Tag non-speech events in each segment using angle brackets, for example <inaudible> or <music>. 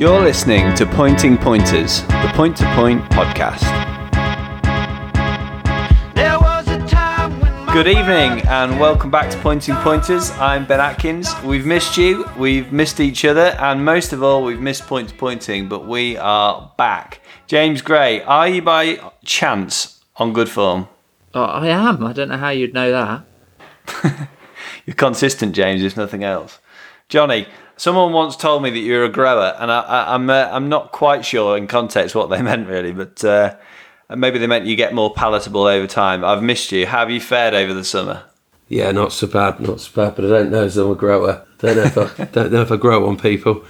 You're listening to Pointing Pointers, the Point to Point podcast. Good evening and welcome back to Pointing Pointers. I'm Ben Atkins. We've missed you, we've missed each other, and most of all, we've missed point to pointing, but we are back. James Gray, are you by chance on good form? Oh, I am. I don't know how you'd know that. <laughs> You're consistent, James, if nothing else. Johnny, someone once told me that you're a grower, and I, am I'm, uh, I'm not quite sure in context what they <laughs> meant really, but uh, maybe they meant you get more palatable over time. I've missed you. How have you fared over the summer? Yeah, not so bad, not so bad. But I don't know as I'm a grower. Don't know if I <laughs> don't know if I grow on people.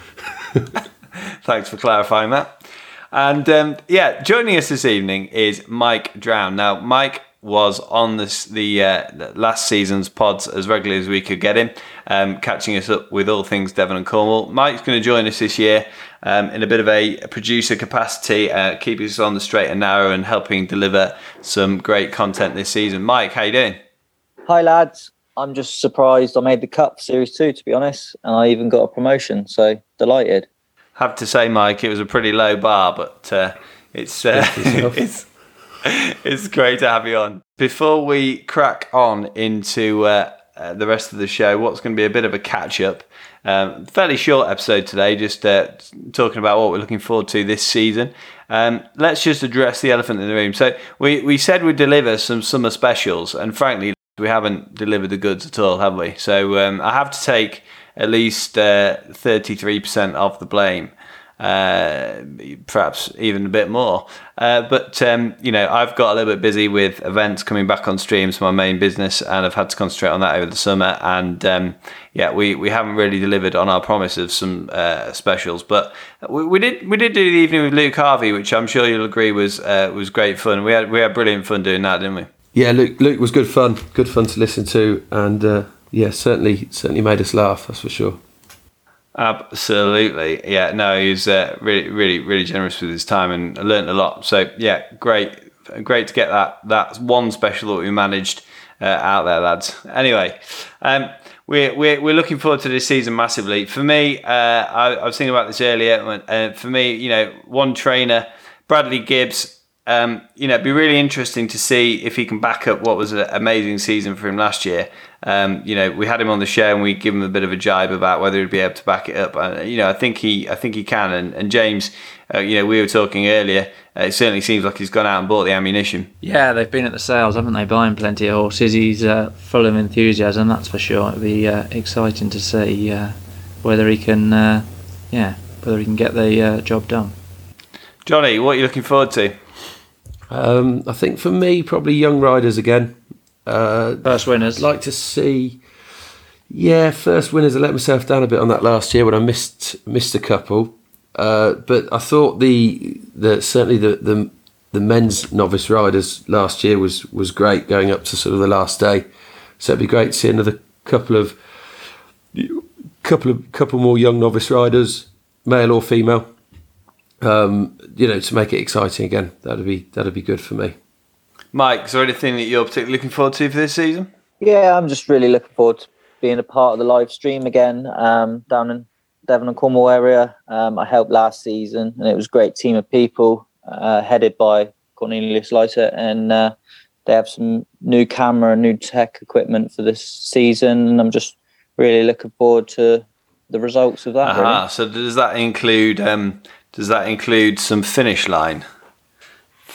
<laughs> Thanks for clarifying that. And um, yeah, joining us this evening is Mike Drown. Now, Mike was on this, the uh, last season's pods as regularly as we could get him, um, catching us up with all things Devon and Cornwall. Mike's going to join us this year um, in a bit of a producer capacity, uh, keeping us on the straight and narrow and helping deliver some great content this season. Mike, how you doing? Hi lads, I'm just surprised I made the cut for Series Two, to be honest, and I even got a promotion. So delighted. Have to say, Mike, it was a pretty low bar, but uh, it's uh, <laughs> it's <laughs> it's great to have you on. Before we crack on into uh, uh, the rest of the show, what's going to be a bit of a catch up. Um, fairly short episode today, just uh, talking about what we're looking forward to this season. Um, let's just address the elephant in the room. So we, we said we'd deliver some summer specials, and frankly, we haven't delivered the goods at all, have we? So um, I have to take at least uh, 33% of the blame uh, perhaps even a bit more. Uh, but um, you know, I've got a little bit busy with events coming back on streams my main business, and I've had to concentrate on that over the summer. And um, yeah, we, we haven't really delivered on our promise of some uh, specials, but we, we, did we did do the evening with Luke Harvey, which I'm sure you'll agree was uh, was great fun. We had we had brilliant fun doing that, didn't we? Yeah, Luke Luke was good fun, good fun to listen to, and uh, yeah, certainly certainly made us laugh. That's for sure. Absolutely, yeah. No, he was uh, really, really, really generous with his time and learned a lot. So yeah, great, great to get that that one special that we managed uh, out there, lads. Anyway, um, we're, we're we're looking forward to this season massively. For me, uh, I, I, was thinking about this earlier. Uh, for me, you know, one trainer, Bradley Gibbs. Um, you know, it'd be really interesting to see if he can back up what was an amazing season for him last year. Um, you know, we had him on the show and we give him a bit of a jibe about whether he'd be able to back it up. Uh, you know, I think he, I think he can. And, and James, uh, you know, we were talking earlier. Uh, it certainly seems like he's gone out and bought the ammunition. Yeah, they've been at the sales, haven't they? Buying plenty of horses. He's uh, full of enthusiasm, that's for sure. It'll be uh, exciting to see uh, whether he can, yeah, whether he can get the job done. Johnny, what are you looking forward to? Um, I think for me, probably young riders again. Uh, first winners. I'd Like to see, yeah, first winners. I let myself down a bit on that last year when I missed missed a couple, uh, but I thought the the certainly the, the the men's novice riders last year was was great going up to sort of the last day. So it'd be great to see another couple of couple of couple more young novice riders, male or female. Um, you know, to make it exciting again. That'd be that'd be good for me. Mike, is there anything that you're particularly looking forward to for this season? Yeah, I'm just really looking forward to being a part of the live stream again um, down in Devon and Cornwall area. Um, I helped last season, and it was a great team of people uh, headed by Cornelius Leiter, and uh, they have some new camera and new tech equipment for this season, and I'm just really looking forward to the results of that. Uh-huh. Really. So does that include um, does that include some finish line?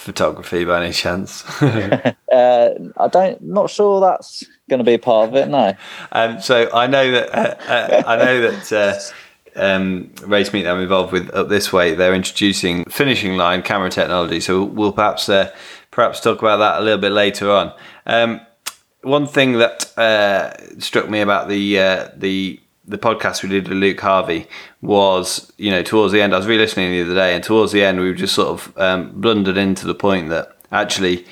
photography by any chance? <laughs> <laughs> uh, I don't. Not sure that's going to be part of it. No. Um, so I know that uh, uh, I know that. Uh, um, Race Meet that I'm involved with up this way. They're introducing finishing line camera technology, so we'll perhaps uh, perhaps talk about that a little bit later on. Um, one thing that uh, struck me about the uh, the the podcast we did with Luke Harvey was, you know, towards the end, I was re listening the other day, and towards the end, we were just sort of um, blundered into the point that actually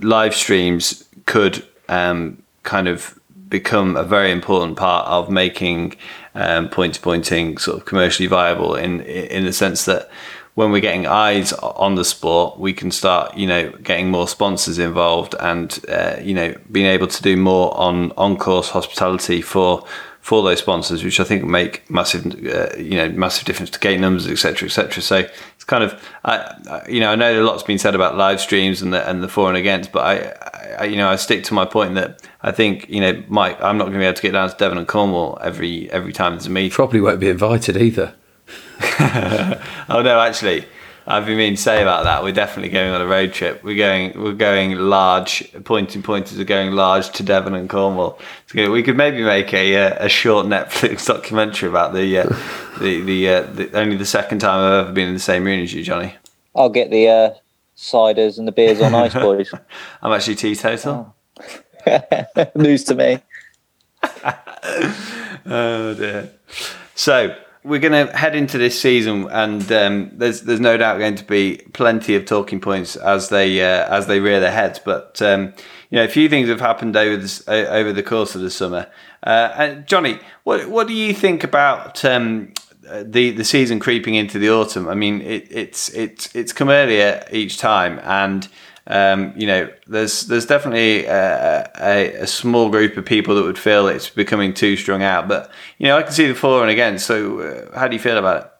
live streams could um, kind of become a very important part of making um, point to pointing sort of commercially viable in in the sense that when we're getting eyes on the sport, we can start, you know, getting more sponsors involved and, uh, you know, being able to do more on on course hospitality for for those sponsors, which I think make massive, uh, you know, massive difference to gate numbers, etc., etc. So it's kind of, I, I, you know, I know a lot's been said about live streams and the and the for and against, but I, I, you know, I stick to my point that I think, you know, Mike, I'm not going to be able to get down to Devon and Cornwall every every time there's a meeting. Probably won't be invited either. <laughs> oh no, actually, I've been meaning to say about that. We're definitely going on a road trip. We're going. We're going large. Pointing pointers are going large to Devon and Cornwall. We could maybe make a uh, a short <laughs> Netflix documentary about the uh, the the, uh, the, only the second time I've ever been in the same room as you, Johnny. I'll get the uh, ciders and the beers on ice, boys. <laughs> I'm actually teetotal. Oh. <laughs> News to me. oh dear. So we're going to head into this season, and um, there's there's no doubt going to be plenty of talking points as they uh, as they rear their heads. But um, you know, a few things have happened over this, over the course of the summer. Uh, Johnny, what what do you think about um, the the season creeping into the autumn? I mean, it, it's it's it's come earlier each time, and um, you know, there's there's definitely a, a, a, small group of people that would feel it's becoming too strung out. But you know, I can see the for and against. So, uh, how do you feel about it?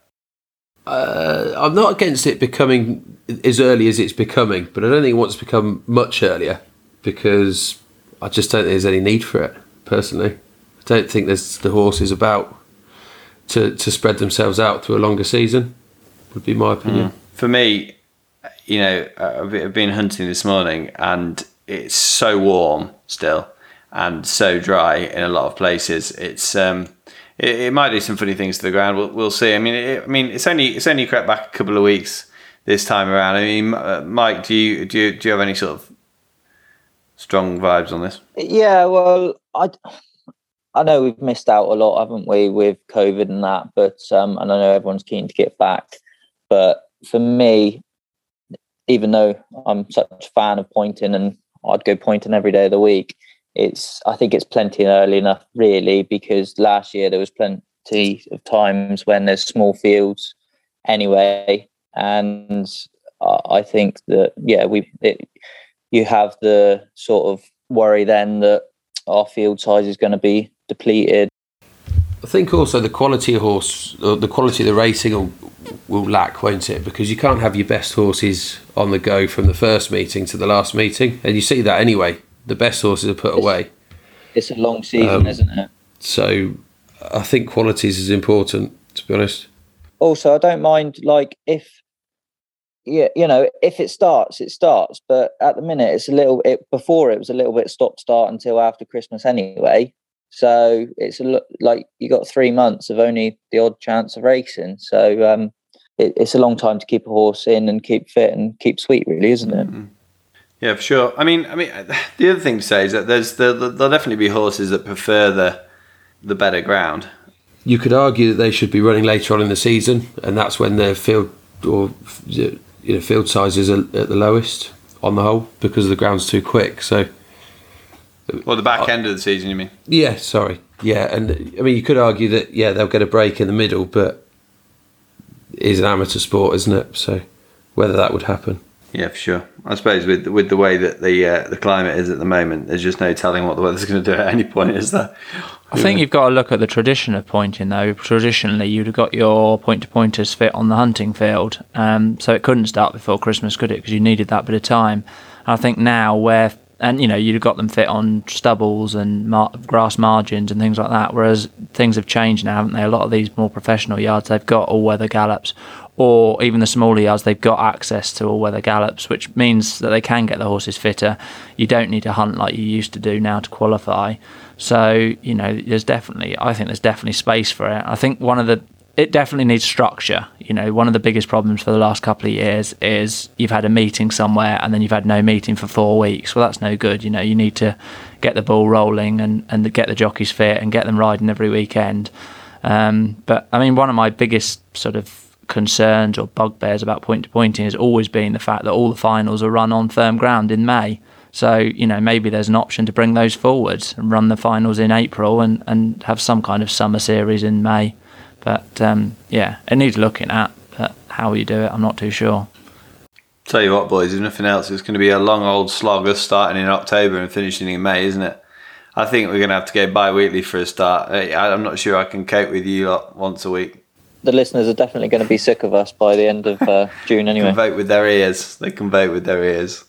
Uh, I'm not against it becoming as early as it's becoming, but I don't think it wants to become much earlier because I just don't think there's any need for it. Personally, I don't think there's the horses about to to spread themselves out through a longer season. Would be my opinion. Mm. For me, you know, I've been hunting this morning and it's so warm still and so dry in a lot of places. It's um, it, it might do some funny things to the ground. We'll, we'll see. I mean, it, I mean, it's only it's only crept back a couple of weeks this time around. I mean, uh, Mike, do you do you, do you have any sort of strong vibes on this? Yeah, well, I I know we've missed out a lot, haven't we, with COVID and that, but um, and I know everyone's keen to get back, but for me, even though I'm such a fan of pointing and I'd go pointing every day of the week, it's I think it's plenty early enough really because last year there was plenty of times when there's small fields anyway, and I think that yeah we it, you have the sort of worry then that our field size is going to be depleted. I think also the quality of horse, uh, the quality of the racing will lack, won't it? Because you can't have your best horses on the go from the first meeting to the last meeting, and you see that anyway. The best horses are put it's, away. It's a long season, um, isn't it? So I think qualities is important. To be honest. Also, I don't mind like if yeah, you know, if it starts, it starts. But at the minute, it's a little. It before it was a little bit stop start until after Christmas anyway. So it's a look like you got three months of only the odd chance of racing. So um, it, it's a long time to keep a horse in and keep fit and keep sweet, really, isn't it? Mm-hmm. Yeah, for sure. I mean, I mean, <laughs> the other thing to say is that there's the, there'll definitely be horses that prefer the the better ground. You could argue that they should be running later on in the season, and that's when their field or you know field sizes are at the lowest on the whole because the ground's too quick. So. Well, the back end of the season, you mean? Yeah, sorry. Yeah, and I mean, you could argue that yeah they'll get a break in the middle, but it is an amateur sport, isn't it? So whether that would happen. Yeah, for sure. I suppose with with the way that the uh, the climate is at the moment, there's just no telling what the weather's <laughs> going to do at any point, is there? I think you've got to look at the tradition of pointing, though. Traditionally, you'd have got your point to pointers fit on the hunting field, um, so it couldn't start before Christmas, could it? Because you needed that bit of time. And I think now, where and you know you'd have got them fit on stubbles and mar- grass margins and things like that. Whereas things have changed now, haven't they? A lot of these more professional yards, they've got all weather gallops, or even the smaller yards, they've got access to all weather gallops, which means that they can get the horses fitter. You don't need to hunt like you used to do now to qualify. So, you know, there's definitely, I think there's definitely space for it. I think one of the, it definitely needs structure. You know, one of the biggest problems for the last couple of years is you've had a meeting somewhere and then you've had no meeting for four weeks. Well, that's no good. You know, you need to get the ball rolling and, and get the jockeys fit and get them riding every weekend. Um, but I mean, one of my biggest sort of concerns or bugbears about point to pointing has always been the fact that all the finals are run on firm ground in May. So, you know, maybe there's an option to bring those forwards and run the finals in April and, and have some kind of summer series in May. But um, yeah, it needs looking at. But how you do it, I'm not too sure. Tell you what, boys, if nothing else, it's going to be a long old slog us starting in October and finishing in May, isn't it? I think we're going to have to go bi-weekly for a start. I'm not sure I can cope with you lot once a week. The listeners are definitely going to be sick of us by the end of uh, <laughs> June anyway. They can vote with their ears. They can vote with their ears.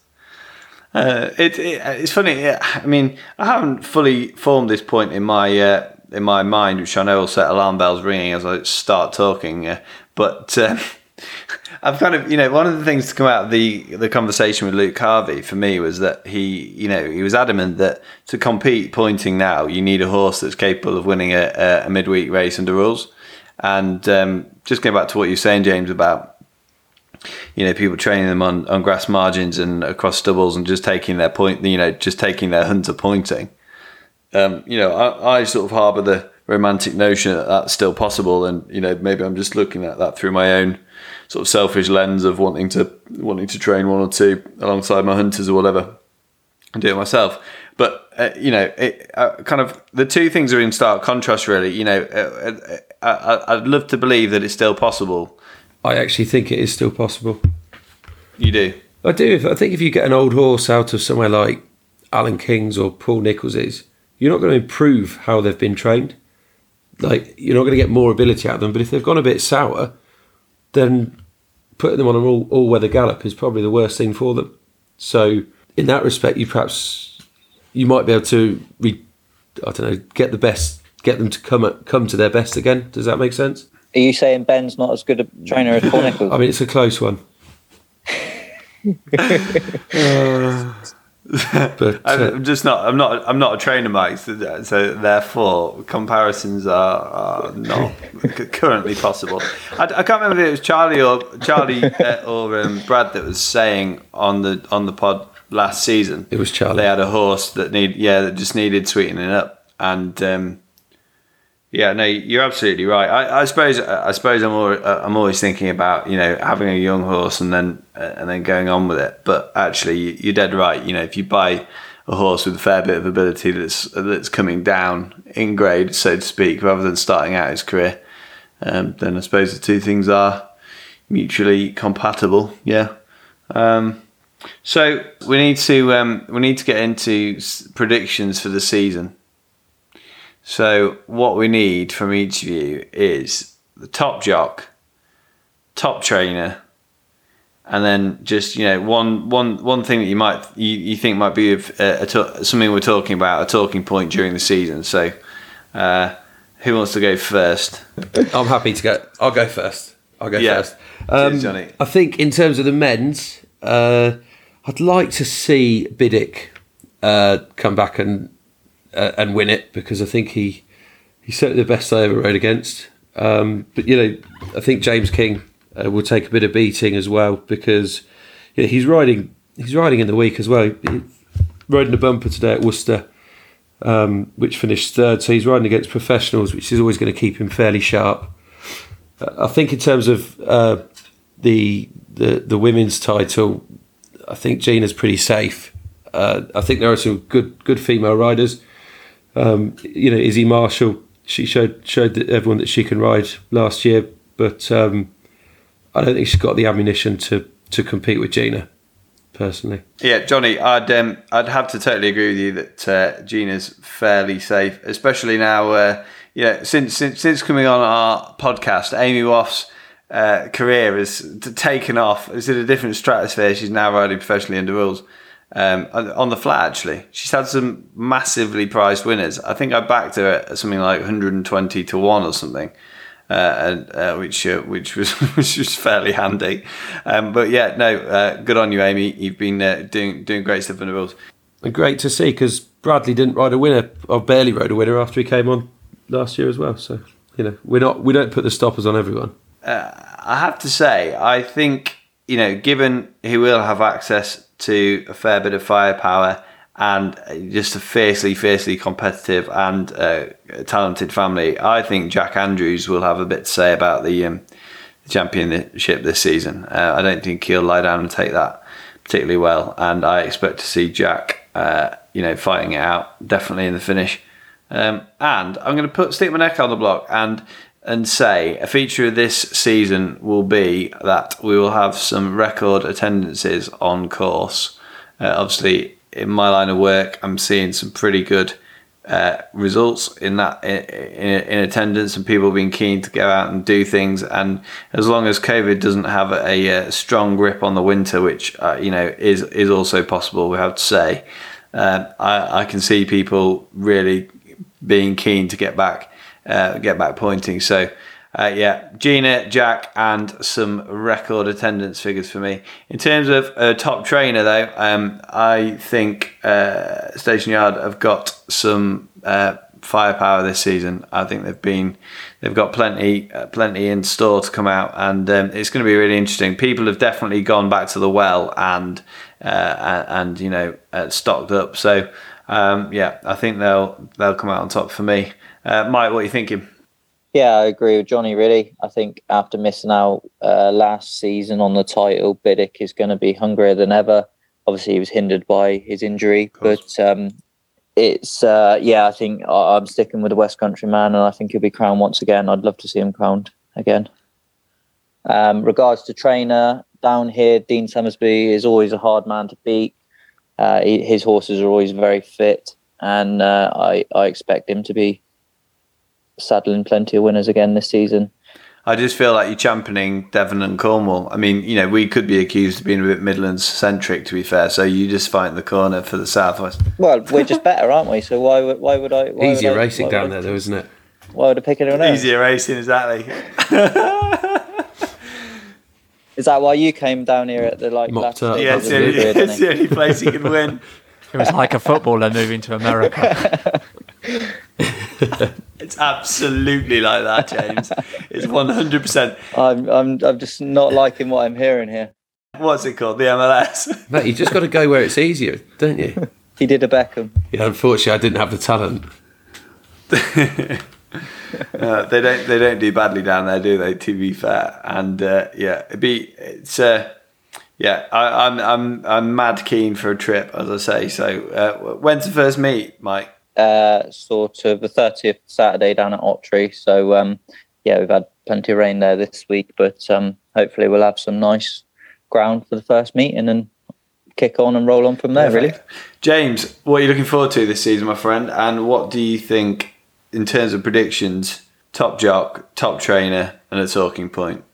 Uh, it, it, it's funny. I mean, I haven't fully formed this point in my uh, in my mind, which I know will set alarm bells ringing as I start talking. Uh, but um, <laughs> I've kind of, you know, one of the things to come out of the the conversation with Luke Harvey for me was that he, you know, he was adamant that to compete pointing now, you need a horse that's capable of winning a, a midweek race under rules. And um, just going back to what you're saying, James, about you know people training them on, on grass margins and across stubbles and just taking their point, you know, just taking their hunter pointing. Um, you know, I, I sort of harbour the romantic notion that that's still possible, and you know, maybe I'm just looking at that through my own sort of selfish lens of wanting to wanting to train one or two alongside my hunters or whatever and do it myself. But uh, you know, it, uh, kind of the two things are in stark contrast. Really, you know, uh, uh I, would love to believe that it's still possible. I actually think it is still possible. You do. I do. I think if you get an old horse out of somewhere like Alan King's or Paul Nicholls's, you're not going to improve how they've been trained. Like you're not going to get more ability out of them. But if they've gone a bit sour, then putting them on an all, all weather gallop is probably the worst thing for them. So in that respect, you perhaps you might be able to re, I don't know get the best, get them to come at, come to their best again. Does that make sense? Are you saying Ben's not as good a trainer as Paul Nicholls? <laughs> I mean, it's a close one. <laughs> <laughs> uh, but uh, I'm just not. I'm not. I'm not a trainer, Mike. So, so therefore, comparisons are, are not <laughs> currently possible. I, I, can't remember if it was Charlie or Charlie <laughs> uh, or um, Brad that was saying on the on the pod last season. It was Charlie. They had a horse that need yeah that just needed sweetening up, and um, yeah, no, you're absolutely right. I, I suppose I suppose I'm always, I'm always thinking about you know having a young horse and then and then going on with it. But actually, you're dead right. You know, if you buy a horse with a fair bit of ability that's that's coming down in grade, so to speak, rather than starting out his career, um, then I suppose the two things are mutually compatible. Yeah. Um, so we need to um, we need to get into predictions for the season. So what we need from each of you is the top jock, top trainer, and then just you know one one one thing that you might you, you think might be a, a, something we're talking about a talking point during the season. So uh, who wants to go first? I'm happy to go. I'll go first. I'll go yeah. first. Um, Johnny. I think in terms of the men's, uh, I'd like to see Biddick uh, come back and uh, and win it because I think he he's certainly the best I ever rode against. Um, but you know, I think James King uh, will take a bit of beating as well because you know, he's riding he's riding in the week as well. He, riding a bumper today at Worcester, um, which finished third. So he's riding against professionals, which is always going to keep him fairly sharp. Uh, I think in terms of uh, the, the the women's title, I think Gina's pretty safe. Uh, I think there are some good good female riders. Um, you know, Izzy Marshall, she showed showed everyone that she can ride last year, but um, I don't think she's got the ammunition to to compete with Gina. Personally, yeah, Johnny, I'd um, I'd have to totally agree with you that uh, Gina's fairly safe, especially now. Uh, yeah, since since since coming on our podcast, Amy Woff's uh, career has taken off. It's in a different stratosphere. She's now riding professionally under rules um, on the flat. Actually, she's had some massively priced winners. I think I backed her at something like 120 to one or something. Uh, uh, which uh, which was <laughs> which was fairly handy, um, but yeah, no, uh, good on you, Amy. You've been uh, doing doing great stuff in the rules. And great to see because Bradley didn't ride a winner, or barely rode a winner after he came on last year as well. So you know, we're not we don't put the stoppers on everyone. Uh, I have to say, I think you know, given he will have access to a fair bit of firepower and just a fiercely, fiercely competitive and uh, talented family. I think Jack Andrews will have a bit to say about the, um, championship this season. Uh, I don't think he'll lie down and take that particularly well, and I expect to see Jack, uh, you know, fighting it out definitely in the finish. Um, and I'm going to put stick my neck on the block and and say a feature of this season will be that we will have some record attendances on course. Uh, obviously, in my line of work, I'm seeing some pretty good uh, results in that in, in, attendance and people being keen to go out and do things. And as long as COVID doesn't have a, a strong grip on the winter, which uh, you know is is also possible, we have to say, uh, I, I, can see people really being keen to get back uh, get back pointing. So. Uh, yeah, Gina, Jack, and some record attendance figures for me. In terms of a top trainer, though, um, I think uh, Station Yard have got some uh, firepower this season. I think they've been they've got plenty uh, plenty in store to come out, and um, it's going to be really interesting. People have definitely gone back to the well and uh, and you know uh, stocked up. So um, yeah, I think they'll they'll come out on top for me. Mike, what are you thinking? Yeah, I agree with Johnny. Really, I think after missing out uh, last season on the title, Biddick is going to be hungrier than ever. Obviously, he was hindered by his injury, but um, it's uh, yeah. I think I'm sticking with the West Country man, and I think he'll be crowned once again. I'd love to see him crowned again. Um, regards to trainer down here, Dean Summersby is always a hard man to beat. Uh, he, his horses are always very fit, and uh, I I expect him to be saddling plenty of winners again this season. I just feel like you're championing Devon and Cornwall. I mean, you know, we could be accused of being a bit Midlands centric, to be fair. So you just fight the corner for the southwest. Well, we're just better, aren't we? So why would why would I? Why Easier would I, racing down there, though, isn't it? Why would I pick anyone else? Easier racing, exactly. <laughs> Is that why you came down here at the like? Mopped up. Yeah, it's the, only, it's the only place you can win. <laughs> It was like a footballer moving to America. <laughs> it's absolutely like that, James. It's one hundred percent. I'm I'm I'm just not liking what I'm hearing here. What's it called? The MLS. Mate, you just got to go where it's easier, don't you? he did a Beckham. Yeah, unfortunately, I didn't have the talent. <laughs> uh, they don't they don't do badly down there, do they? To be fair, and uh, yeah, it'd be it's uh, yeah, I, am I'm, I'm I'm mad keen for a trip, as I say. So, uh, when's the first meet, Mike? Uh, sort of the 30th Saturday down at Ottery. So, um, yeah, we've had plenty of rain there this week, but um, hopefully we'll have some nice ground for the first meeting and kick on and roll on from there. Really, James, what are you looking forward to this season, my friend? And what do you think in terms of predictions? Top jock, top trainer, and a talking point.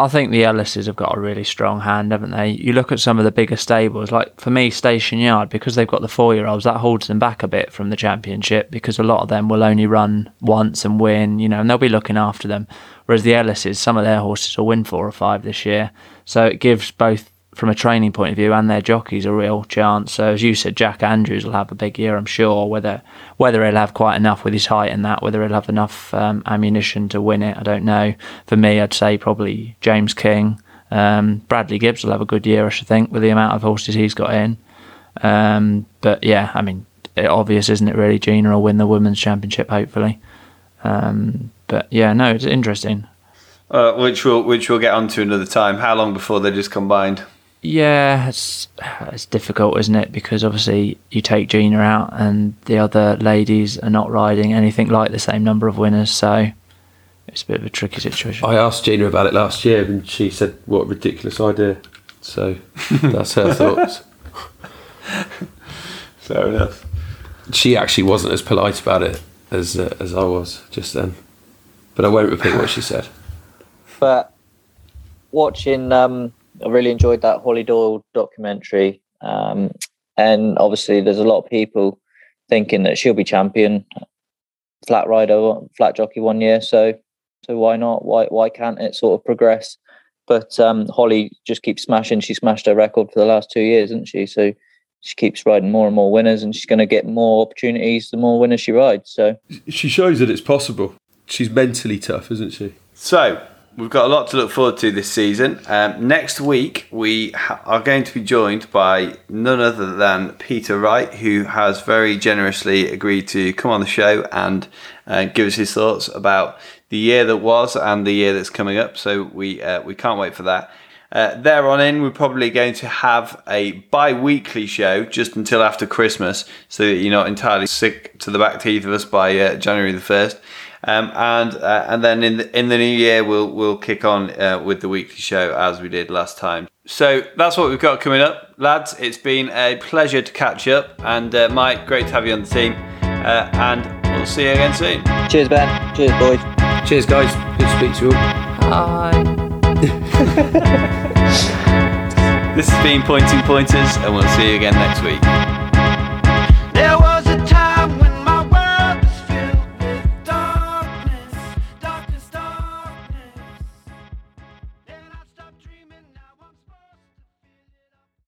I think the Ellises have got a really strong hand, haven't they? You look at some of the bigger stables, like for me, Station Yard, because they've got the four year olds, that holds them back a bit from the championship because a lot of them will only run once and win, you know, and they'll be looking after them. Whereas the Ellises, some of their horses will win four or five this year. So it gives both from a training point of view and their jockeys a real chance. So as you said, Jack Andrews will have a big year, I'm sure. Whether whether he'll have quite enough with his height and that, whether he'll have enough um, ammunition to win it, I don't know. For me, I'd say probably James King. Um, Bradley Gibbs will have a good year, I should think, with the amount of horses he's got in. Um, but yeah, I mean, obvious, isn't it? Really, Gina will win the women's championship, hopefully. Um, but yeah, no, it's interesting. Uh, which we'll which we'll get onto another time. How long before they just combined? Yeah, it's it's difficult, isn't it? Because obviously you take Gina out, and the other ladies are not riding anything like the same number of winners, so it's a bit of a tricky situation. I asked Gina about it last year, and she said, "What a ridiculous idea." So that's her <laughs> thoughts. <laughs> Fair enough. She actually wasn't as polite about it as uh, as I was just then, but I won't repeat what she said. But watching. Um, I really enjoyed that Holly Doyle documentary. Um, and obviously, there's a lot of people thinking that she'll be champion, flat rider, flat jockey one year. So, so why not? Why why can't it sort of progress? But um, Holly just keeps smashing. She smashed her record for the last two years, isn't she? So she keeps riding more and more winners, and she's going to get more opportunities the more winners she rides. So she shows that it's possible. She's mentally tough, isn't she? So we've got a lot to look forward to this season. Um, next week, we ha- are going to be joined by none other than Peter Wright, who has very generously agreed to come on the show and uh, give us his thoughts about the year that was and the year that's coming up. So we uh, we can't wait for that. Uh, there on in, we're probably going to have a bi-weekly show just until after Christmas, so that you're not entirely sick to the back teeth of us by uh, January the first. Um, and uh, and then in the, in the new year we'll we'll kick on uh, with the weekly show as we did last time. So that's what we've got coming up, lads. It's been a pleasure to catch up, and uh, Mike, great to have you on the team. uh, and we'll see you again soon. Cheers, Ben. Cheers, boys. Cheers, guys. Good to speak to you all. Bye. <laughs> This has been Pointing Pointers, and we'll see you again next week.